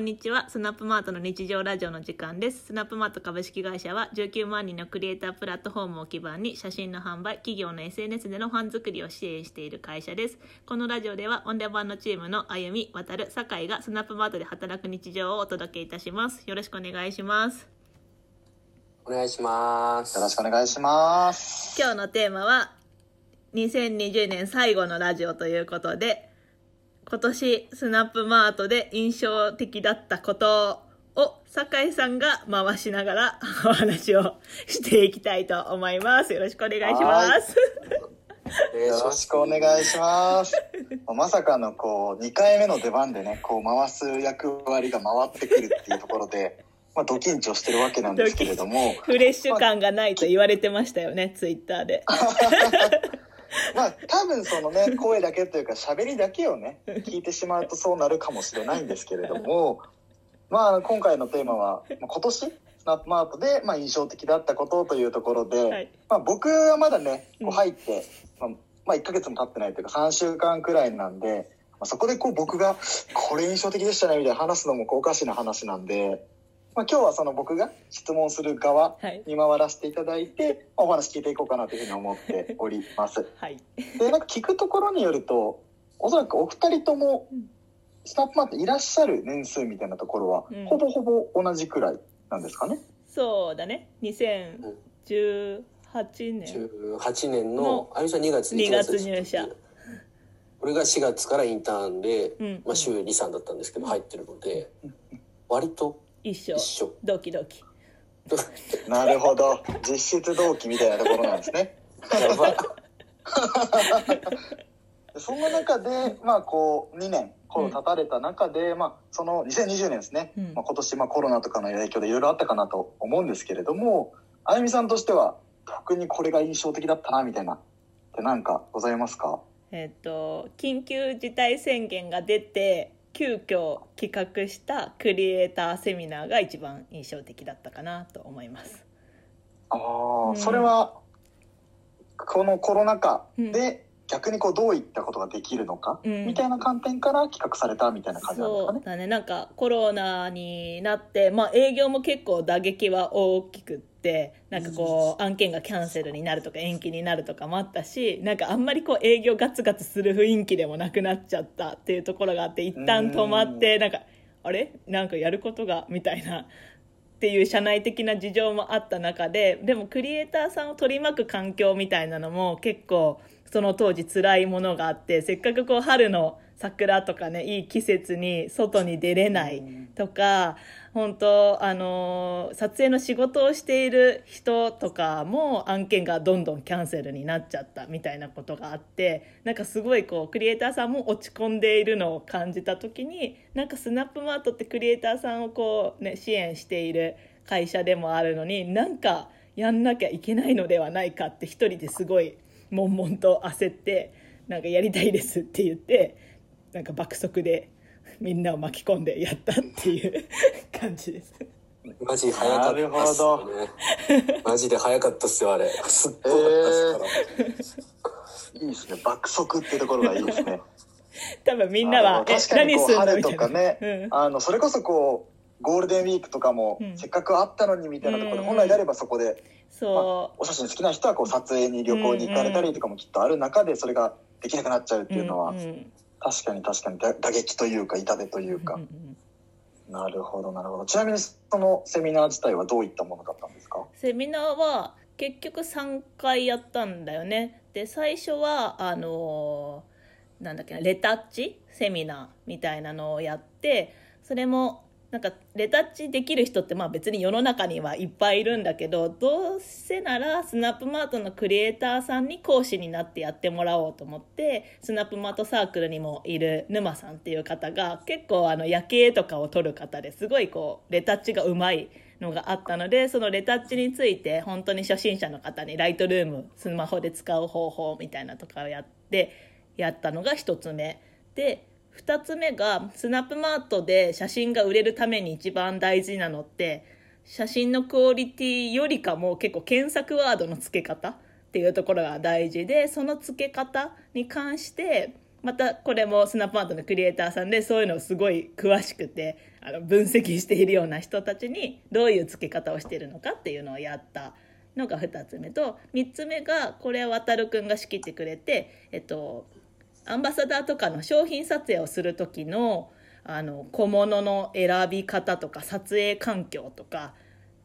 んにちは。スナップマートの日常ラジオの時間です。スナップマート株式会社は19万人のクリエイタープラットフォームを基盤に写真の販売、企業の SNS でのファン作りを支援している会社です。このラジオではオンデマンドチームの歩み、渡る、酒井がスナップマートで働く日常をお届けいたします。よろしくお願いします。お願いします。よろしくお願いします。今日のテーマは2020年最後のラジオということで今年スナップマートで印象的だったことを酒井さんが回しながらお話をしていきたいと思います。よろしくお願いします。よろしくお願いします。まさかのこう2回目の出番でね、こう回す役割が回ってくるっていうところで、まあド緊張してるわけなんですけれども、フレッシュ感がないと言われてましたよねツイッターで まあ多分そのね、声だけというか喋りだけをね、聞いてしまうとそうなるかもしれないんですけれども、まあ今回のテーマは、まあ今年、スナップマートでまあ印象的だったことというところで、はい。まあ僕はまだね、こうん。う入って、まあ、まあ1ヶ月も経ってないというか3週間くらいなんで、まあ、そこでこう僕がこれ印象的でしたねみたいな話すのもおかしな話なんで、まあ今日はその僕が質問する側はい。に回らせていただいて、まあお話聞いていこうかなというふうに思っております。はい。で、なんか聞くところによると、おそらくお二人ともうん、スナップマートいらっしゃる年数みたいなところは、うん。ほぼほぼ同じくらいなんですかね？そうだね。2018年。18年の、あゆみさん2月2 1月入社。俺が4月からインターンで、うん。まあ、週2、3だったんですけど、入ってるので、割と一緒一緒。ドキドキ なるほど。実質同期みたいなところなんですね。やばい。そんな中で、まあこう、2年、こう経たれた中で、まあその2020年ですね、うんまあ、今年まあコロナとかの影響でいろいろあったかなと思うんですけれども、あゆみさんとしては、特にこれが印象的だったな、みたいな、ってなんかございますか？えっと緊急事態宣言が出て急遽企画したクリエイターセミナーが一番印象的だったかなと思います。ああ、うんそれは、このコロナ禍うんで、逆にこうどういったことができるのか、うん。みたいな観点から企画されたみたいな感じなんですかね。そうだね。なんかコロナになって、まあ、営業も結構打撃は大きくってなんかこう案件がキャンセルになるとか延期になるとかもあったしなんかあんまりこう営業ガツガツする雰囲気でもなくなっちゃったっていうところがあって一旦止まってなんかあれ？なんかやることが？みたいなっていう社内的な事情もあった中ででもクリエイターさんを取り巻く環境みたいなのも結構その当時辛いものがあってせっかくこう春の桜とかねいい季節に外に出れないとか本当あの撮影の仕事をしている人とかも案件がどんどんキャンセルになっちゃったみたいなことがあってなんかすごいこうクリエイターさんも落ち込んでいるのを感じた時になんかスナップマートってクリエイターさんをこう、ね、支援している会社でもあるのになんかやんなきゃいけないのではないかって一人ですごい悶々と焦ってなんかやりたいですって言ってなんか爆速でみんなを巻き込んでやったっていう 感じです。マジ早かったっすよね。マジで早かったっすよ、あれ。すっごかったっすから。いいですね。爆速っていうところがいいですね。多分みんなは確かにこう何するの？春とみたいな。かね、うんあのそれこそこうゴールデンウィークとかも、うんせっかくあったのにみたいなところで、うん本来であればそこで、そお写真好きな人はこう撮影に旅行に行かれたりとかもきっとある中でそれができなくなっちゃうってう。いうのは、んん確かに確かに打打撃というか痛手というか、うんうんなるほどなるほど。ちなみにそのセミナー自体はどういったものだったんですか？セミナーは結局3回やったんだよね。で最初はあのーなんだっけなレタッチセミナーみたいなのをやってそれもなんかレタッチできる人ってまあ別に世の中にはいっぱいいるんだけどどうせならスナップマートのクリエイターさんに講師になってやってもらおうと思ってスナップマートサークルにもいる沼さんっていう方が結構あの夜景とかを撮る方ですごいこうレタッチがうまいのがあったのでそのレタッチについて本当に初心者の方にライトルームスマホで使う方法みたいなとかをやってやったのが1つ目。で2つ目がスナップマートで写真が売れるために一番大事なのって写真のクオリティよりかも結構検索ワードの付け方っていうところが大事でその付け方に関してまたこれもスナップアートのクリエイターさんでそういうのをすごい詳しくてあの分析しているような人たちにどういう付け方をしてるのかっていうのをやったのが2つ目と3つ目がこれは渡るくんが仕切ってくれて、えっと、アンバサダーとかの商品撮影をする時のあの小物の選び方とか撮影環境とか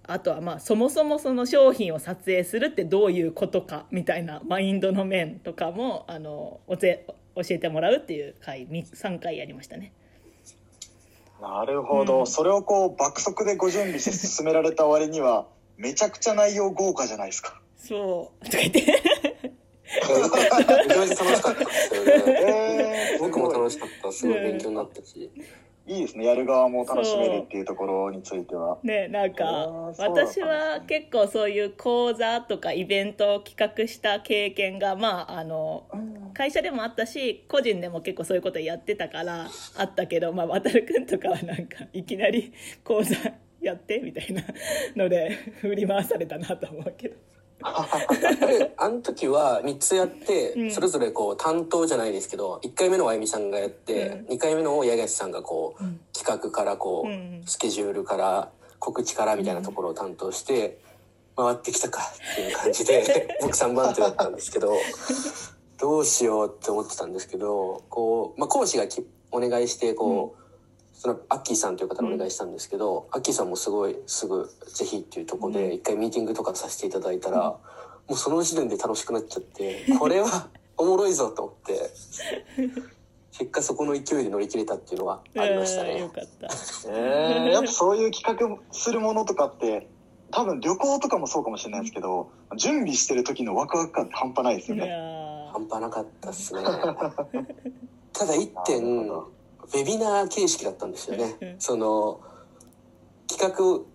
あとはまあそもそもその商品を撮影するってどういうことかみたいなマインドの面とかもあのおぜ教えてもらうっていう回3回やりましたね。なるほど、うん、それをこう爆速でご準備して進められた割にはめちゃくちゃ内容豪華じゃないですか。そうとか言って めちゃめちゃ楽しかったですよね。えー、僕も楽しかった。すごい勉強になったし。いいですねやる側も楽しめるっていうところについては。ねなんか私は結構そういう講座とかイベントを企画した経験がまああの会社でもあったし個人でも結構そういうことやってたからあったけど、まあ、渡君とかはなんかいきなり講座やってみたいなので振り回されたなと思うけど。あの時は3つやって、それぞれこう担当じゃないですけど1回目のあゆみさんがやって、うん、2回目の八重さんがこう、うん、企画からこう、スケジュールから告知からみたいなところを担当して、回ってきたかっていう感じで 僕3番手だったんですけどどうしようって思ってたんですけどこう、まあ、講師がきお願いしてこう、そのアッキーさんという方にお願いしたんですけど、アッキーさんもすごいすぐぜひっていうとこで一回ミーティングとかさせていただいたら、もうその時点で楽しくなっちゃって これはおもろいぞと思って 結果そこの勢いで乗り切れたっていうのはありましたね。よかった。えー、やっぱそういう企画するものとかって多分旅行とかもそうかもしれないですけど準備してる時のワクワク感って半端ないですよね。半端なかったっすね。ただ一点 ウェビナー形式だったんですよね。その企画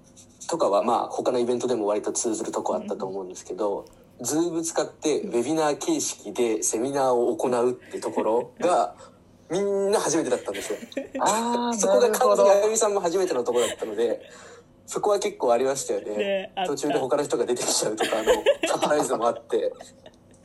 とかはまあ他のイベントでも割と通ずるとこあったと思うんですけど、ズーム使ってウェビナー形式でセミナーを行うってところがみんな初めてだったんですよ。あそこが完全にあゆみさんも初めてのところだったので、そこは結構ありましたよね。ね途中で他の人が出てきちゃうとかのサプライズもあって。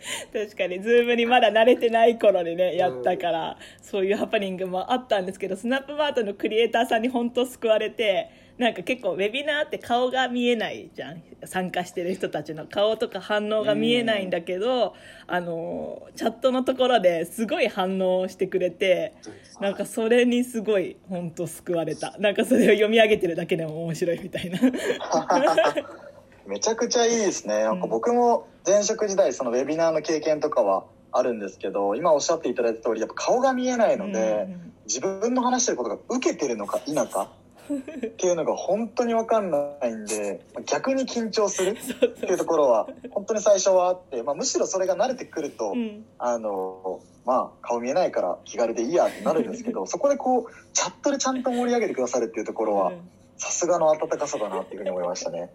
確かに、ズームにまだ慣れてない頃にね、やったから、そういうハプニングもあったんですけど、スナップマートのクリエイターさんに本当救われて、なんか結構ウェビナーって顔が見えないじゃん。参加してる人たちの顔とか反応が見えないんだけど、あの、チャットのところですごい反応してくれて、なんかそれにすごい本当救われた。なんかそれを読み上げてるだけでも面白いみたいな。めちゃくちゃいいですね。なんか僕も前職時代そのウェビナーの経験とかはあるんですけど、今おっしゃっていただいた通り、やっぱ顔が見えないので、自分の話してることが受けてるのか否かっていうのが本当に分かんないんで逆に緊張するっていうところは本当に最初はあって、まあ、むしろそれが慣れてくると、うん、あのまあ顔見えないから気軽でいいやってなるんですけど そこでこうチャットでちゃんと盛り上げてくださるっていうところはさすがの温かさだなっていうふうに思いましたね。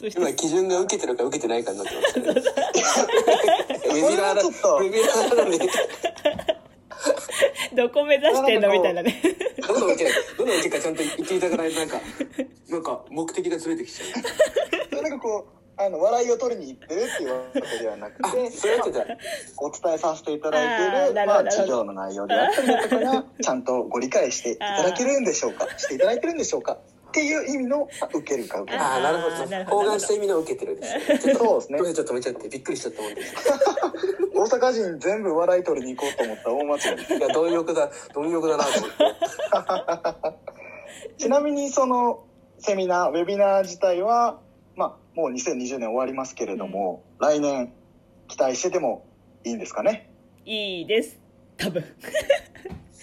今基準が受けてるか受けてないかになってましたね。ウェビナーだ、ウェビナーなのに。どこ目指してんのみたいなね。どの受け、どの受けかちゃんと言っていただかないとなんか、なんか目的がずれてきちゃう。なんかこう、あの、笑いを取りに行ってるっていうわけではなくて、お伝えさせていただいている、まあ、授業の内容であったりとかが、ちゃんんとご理解していただけるんでしょうか？していただいてるんでしょうか？っていう意味の受けるか受けるああなるほど。方眼した意味の受けてるですそうですね。ちょっと止めちゃってびっくりしちゃったもんです。大阪人全部笑い取りに行こうと思った大間違いですいや貪欲だ貪欲だなと思って。ちなみにそのセミナーウェビナー自体はまあもう2020年終わりますけれども、うん、来年期待しててもいいんですかね？いいです。多分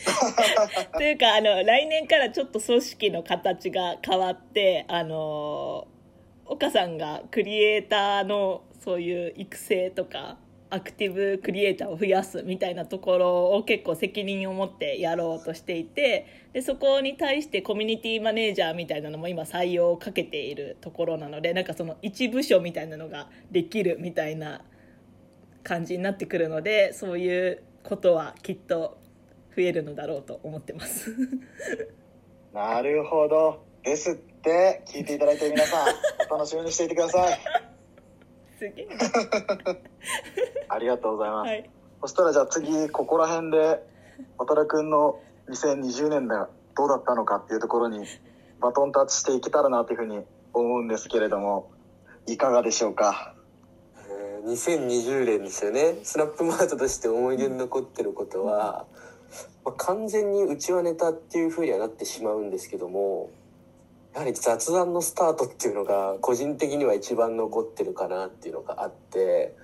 というかあの来年からちょっと組織の形が変わってあの岡さんがクリエイターのそういう育成とかアクティブクリエイターを増やすみたいなところを結構責任を持ってやろうとしていてでそこに対してコミュニティマネージャーみたいなのも今採用をかけているところなのでなんかその一部署みたいなのができるみたいな感じになってくるのでそういうことはきっと増えるのだろうと思ってます。なるほど。ですって聞いていただいて皆さん 楽しみにしていてください。すげえ。ありがとうございます、はい。そしたらじゃあ次ここら辺で渡くんの2020年がどうだったのかっていうところにバトンタッチしていけたらなというふうに思うんですけれどもいかがでしょうか？えー2020年ですよね。スナップマートとして思い出に残ってることは、まあ、完全にうちはネタっていう風にはなってしまうんですけどもやはり雑談のスタートっていうのが個人的には一番残ってるかなっていうのがあって、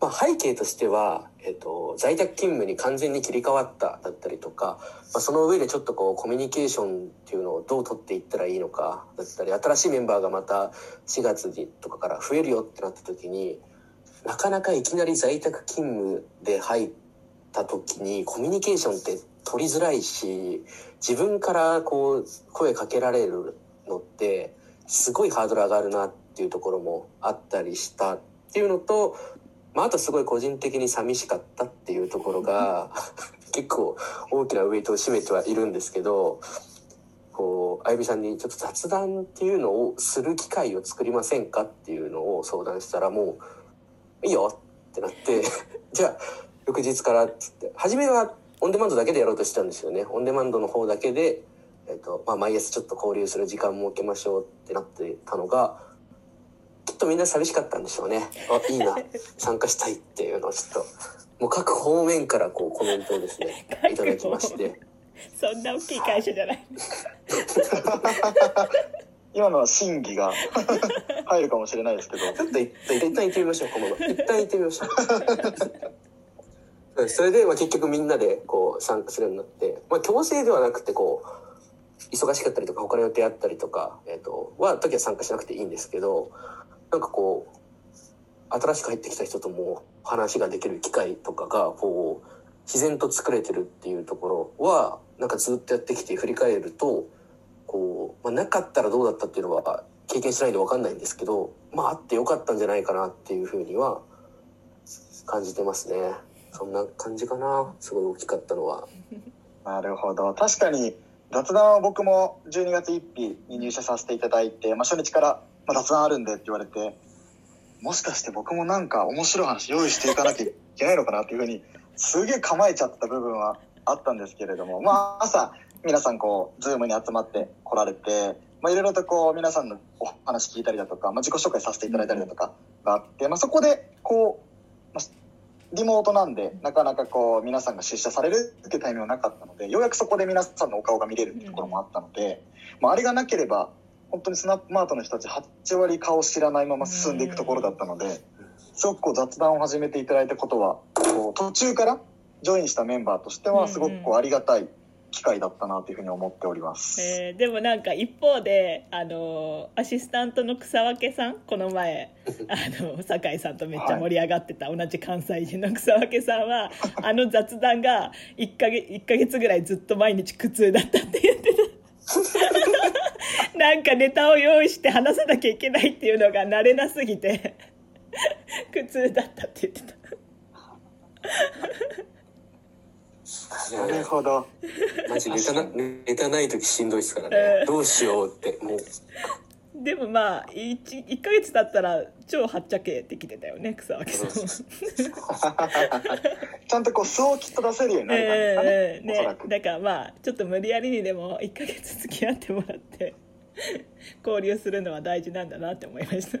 まあ、背景としては、えっと在宅勤務に完全に切り替わっただったりとか、まあ、その上でちょっとこうコミュニケーションっていうのをどう取っていったらいいのかだったり新しいメンバーがまた4月にとかから増えるよってなった時になかなかいきなり在宅勤務で入ってた時にコミュニケーションって取りづらいし自分からこう声かけられるのってすごいハードル上がるなっていうところもあったりしたっていうのと、まあ、あとすごい個人的に寂しかったっていうところが 結構大きなウェイトを占めてはいるんですけどこうあゆみさんにちょっと雑談っていうのをする機会を作りませんかっていうのを相談したらもういいよってなって じゃあ翌日からっつって。初めはオンデマンドだけでやろうとしてたんですよね。オンデマンドの方だけで、えっとまあ、毎朝ちょっと交流する時間設けましょうってなってたのがきっとみんな寂しかったんでしょうね。あいいな。参加したいっていうのをちょっともう各方面からこうコメントをですねいただきまして。そんな大きい会社じゃない。今のは審議が入るかもしれないですけど。ちょっと一旦行ってみましょうこの一旦行ってみましょう。うんそれで、まあ、結局みんなでこう参加するようになって、まあ、強制ではなくてこう忙しかったりとか他の予定あったりとか、えー、とは時は参加しなくていいんですけどなんかこう新しく入ってきた人とも話ができる機会とかがこう自然と作れてるっていうところはなんかずっとやってきて振り返るとこう、まあ、なかったらどうだったっていうのは経験しないと分かんないんですけどまああってよかったんじゃないかなっていうふうには感じてますね。そんな感じかな。すごい大きかったのは。なるほど。確かに雑談は僕も12月1日に入社させていただいて、まあ、初日から、ま、雑談あるんでって言われてもしかして僕もなんか面白い話用意していかなきゃいけないのかなっていうふうにすげえ構えちゃった部分はあったんですけれどもまあ朝皆さんこうズームに集まって来られてまあいろいろとこう皆さんのお話聞いたりだとか、まあ、自己紹介させていただいたりだとかがあって、まあ、そこでこう、まあリモートなんでなかなかこう皆さんが出社されるっていうタイミングはなかったのでようやくそこで皆さんのお顔が見れるっていうところもあったので、まあ、あれがなければ本当にスナップマートの人たち8割顔知らないまま進んでいくところだったのですごくこう雑談を始めていただいたことはこう途中からジョインしたメンバーとしてはすごくこうありがたい機会だったなというふうに思っております。えーでもなんか一方であのアシスタントの草分さんこの前 あの酒井さんとめっちゃ盛り上がってた、同じ関西人の草分さんはあの雑談が1か月 ,1 ヶ月ぐらいずっと毎日苦痛だったって言ってた。なんかネタを用意して話さなきゃいけないっていうのが慣れなすぎて苦痛だったって言ってたなるほど。マジネタなネタない時しんどいですからうんねどうしようってもう。でもまあ 1, 1ヶ月経ったら超はっちゃけてきてたよね草分さんは。ちゃんとこう素をきっと出せるようになるね。ね。だからまあちょっと無理やりにでも1ヶ月付き合ってもらって交流するのは大事なんだなって思いました。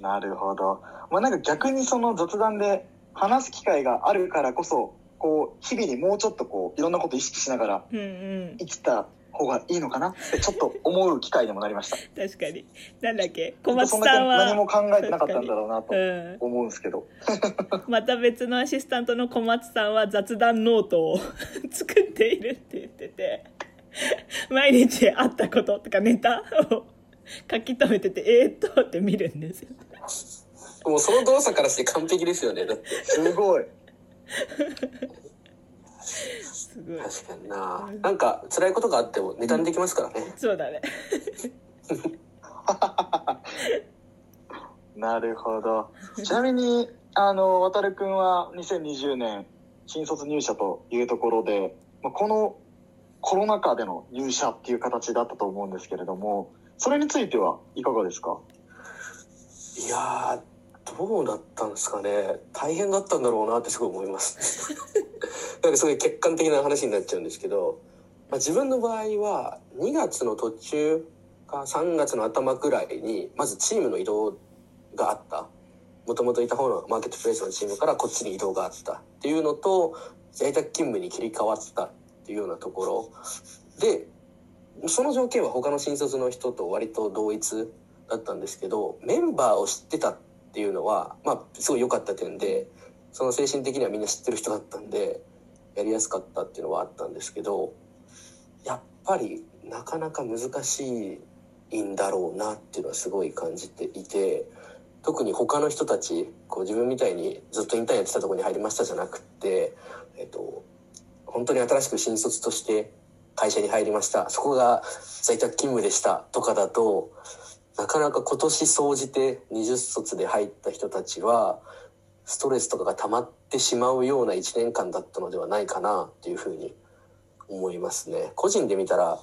なるほど。まあなんか逆にその雑談で話す機会があるからこそ、こう日々にもうちょっとこういろんなこと意識しながらうんうん。生きた方がいいのかなってちょっと思う機会にもなりました。確かに。なんだっけ？小松さんは。何も考えてなかったんだろうなとうん、思うんですけど。また別のアシスタントの小松さんは雑談ノートを 作っているって言ってて毎日あったこととかネタを書き留めててえー、っとって見るんですよ。もうその動作からして完璧ですよねだって。すごい。すごい。確かにな。なんか辛いことがあってもネタにできますからね。そうだね。なるほど。ちなみに、あの、渡るくんは2020年新卒入社というところで、まあ、このコロナ禍での入社っていう形だったと思うんですけれども、それについてはいかがですか？いやーどうだったんですかね。大変だったんだろうなってすごい思います。なんかすごい客観的な話になっちゃうんですけど、まあ、自分の場合は2月の途中か3月の頭くらいにまずチームの移動があった。もともといた方のマーケットプレイスのチームからこっちに移動があった。っていうのと在宅勤務に切り替わったっていうようなところ。でその条件は他の新卒の人と割と同一だったんですけどメンバーを知ってたってていうのはまあすごい良かった点でその精神的にはみんな知ってる人だったんでやりやすかったっていうのはあったんですけどやっぱりなかなか難しいんだろうなっていうのはすごい感じていて特に他の人たちこう自分みたいにずっとインターンやってたとこに入りましたじゃなくって、えっと、本当に新しく新卒として会社に入りました。そこが在宅勤務でしたとかだとなかなか今年総じて20卒で入った人たちはストレスとかが溜まってしまうような1年間だったのではないかなっていうふうに思いますね。個人で見たら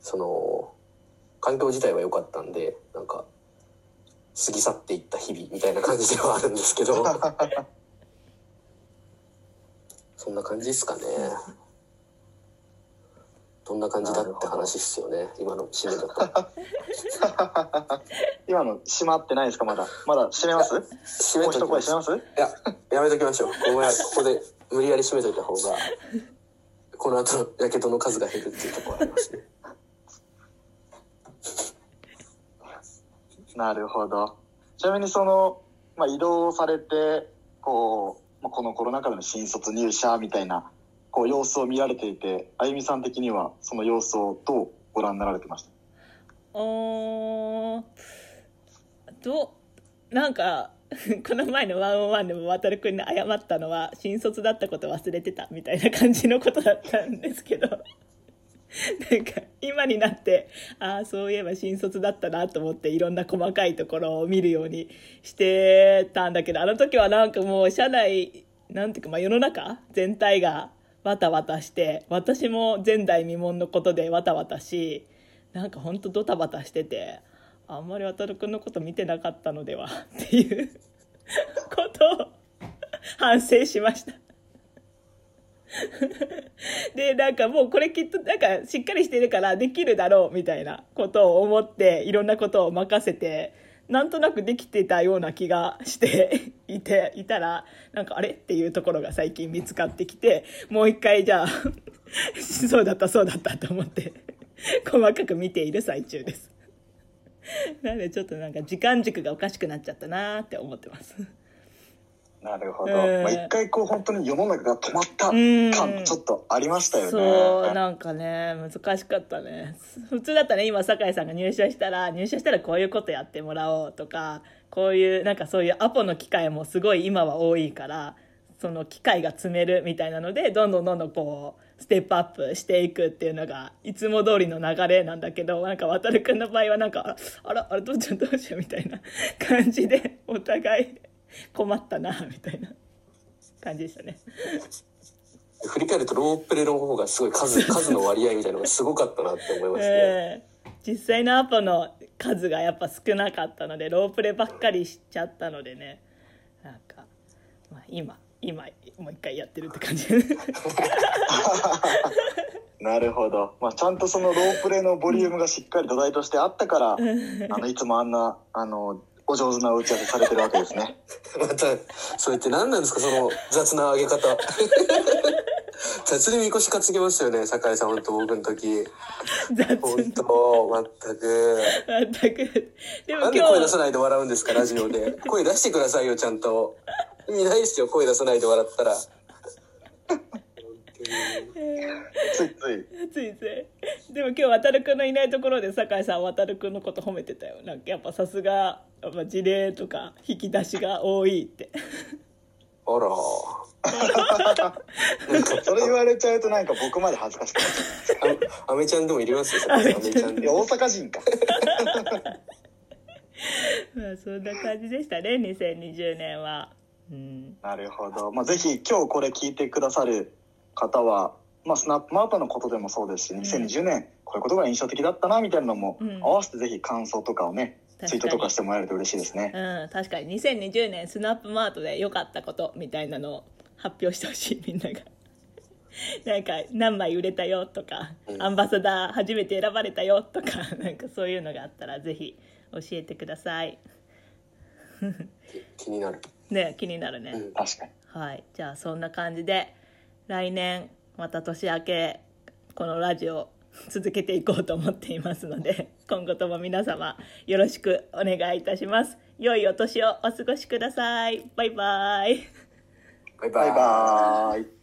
その環境自体は良かったんでなんか過ぎ去っていった日々みたいな感じではあるんですけど そんな感じですかね。どんな感じだって話っすよね。今の締めだと 今の閉まってないですか？まだ。まだ閉めます？締めときます。ます？いややめときましょう。ここで無理やり締めといた方がこの後やけどの数が減るっていうところありますね。なるほど。ちなみにその、まあ、移動されてこう、まあ、このコロナ禍での新卒入社みたいなこう様子を見られていてあゆみさん的にはその様子をどうご覧になられてました？おどなんか この前のワンオンワンでも渡るくんに謝ったのは新卒だったこと忘れてたみたいな感じのことだったんですけど。なんか今になってああそういえば新卒だったなと思っていろんな細かいところを見るようにしてたんだけどあの時はなんかもう社内なんていうか、まあ、世の中全体がわたわたして私も前代未聞のことでわたわたしなんかほんとドタバタしててあんまり渡くんのこと見てなかったのではっていうことを反省しました。でなんかもうこれきっとなんかしっかりしてるからできるだろうみたいなことを思っていろんなことを任せてなんとなくできてたような気がして いていたらなんかあれっていうところが最近見つかってきてもう一回じゃあ そうだったそうだったと思って細かく見ている最中です。なのでちょっとなんか時間軸がおかしくなっちゃったなーって思ってます。なるほど、うんまあ、一回こう本当に世の中が止まったうん。感ちょっとありましたよね。そうなんかね難しかったね。普通だったらね今酒井さんが入社したら入社したらこういうことやってもらおうとかこういうなんかそういうアポの機会もすごい今は多いからその機会が積めるみたいなのでどんどんどんどんこうステップアップしていくっていうのがいつも通りの流れなんだけどなんか渡くんの場合はなんかあらあらどうしようどうしようみたいな感じでお互い 困ったなみたいな感じでしたね。振り返るとロープレの方がすごい数数の割合みたいなのがすごかったなって思いますね、ええ実際のアポの数がやっぱ少なかったのでロープレばっかりしちゃったのでね。なんか、まあ、今今もう一回やってるって感じ なるほど、まあ、ちゃんとそのロープレのボリュームがしっかり土台としてあったから、あのいつもあんなあのお上手な打ち合わせされてるわけですね。またそれって何なんですか？その雑な上げ方。雑にみこし担ぎましたよね酒井さん本当僕の時。雑本当全く。全く。でもなんで声出さないで笑うんですかラジオで。声出してくださいよちゃんと。意味ないですよ声出さないで笑ったら。本ついつい。ついつい。でも今日渡るくんのいないところで酒井さん渡るくんのこと褒めてたよ。なんかやっぱさすがやっぱ事例とか引き出しが多いって。あら。それ言われちゃうとなんか僕まで恥ずかしくなっちゃあアメちゃんでもいりますよ酒井さん。アメちゃんでういや大阪人かまあそんな感じでした。ね2020年は。うん。なるほど、まあ、ぜひ今日これ聞いてくださる方は、まあ、スナップマートのことでもそうですし2020年こういうことが印象的だったなみたいなのもうん。合わせてぜひ感想とかをねツイートとかしてもらえると嬉しいですね。うん、確かに。2020年スナップマートで良かったことみたいなのを発表してほしいみんなが。なんか何枚売れたよとか、アンバサダー初めて選ばれたよとか なんかそういうのがあったらぜひ教えてください。気になる。ね気になるね、うん、確かに。はい。じゃあそんな感じで来年また年明けこのラジオ続けていこうと思っていますので今後とも皆様よろしくお願いいたします。良いお年をお過ごしください。バイバイ。バイバイ。バイバ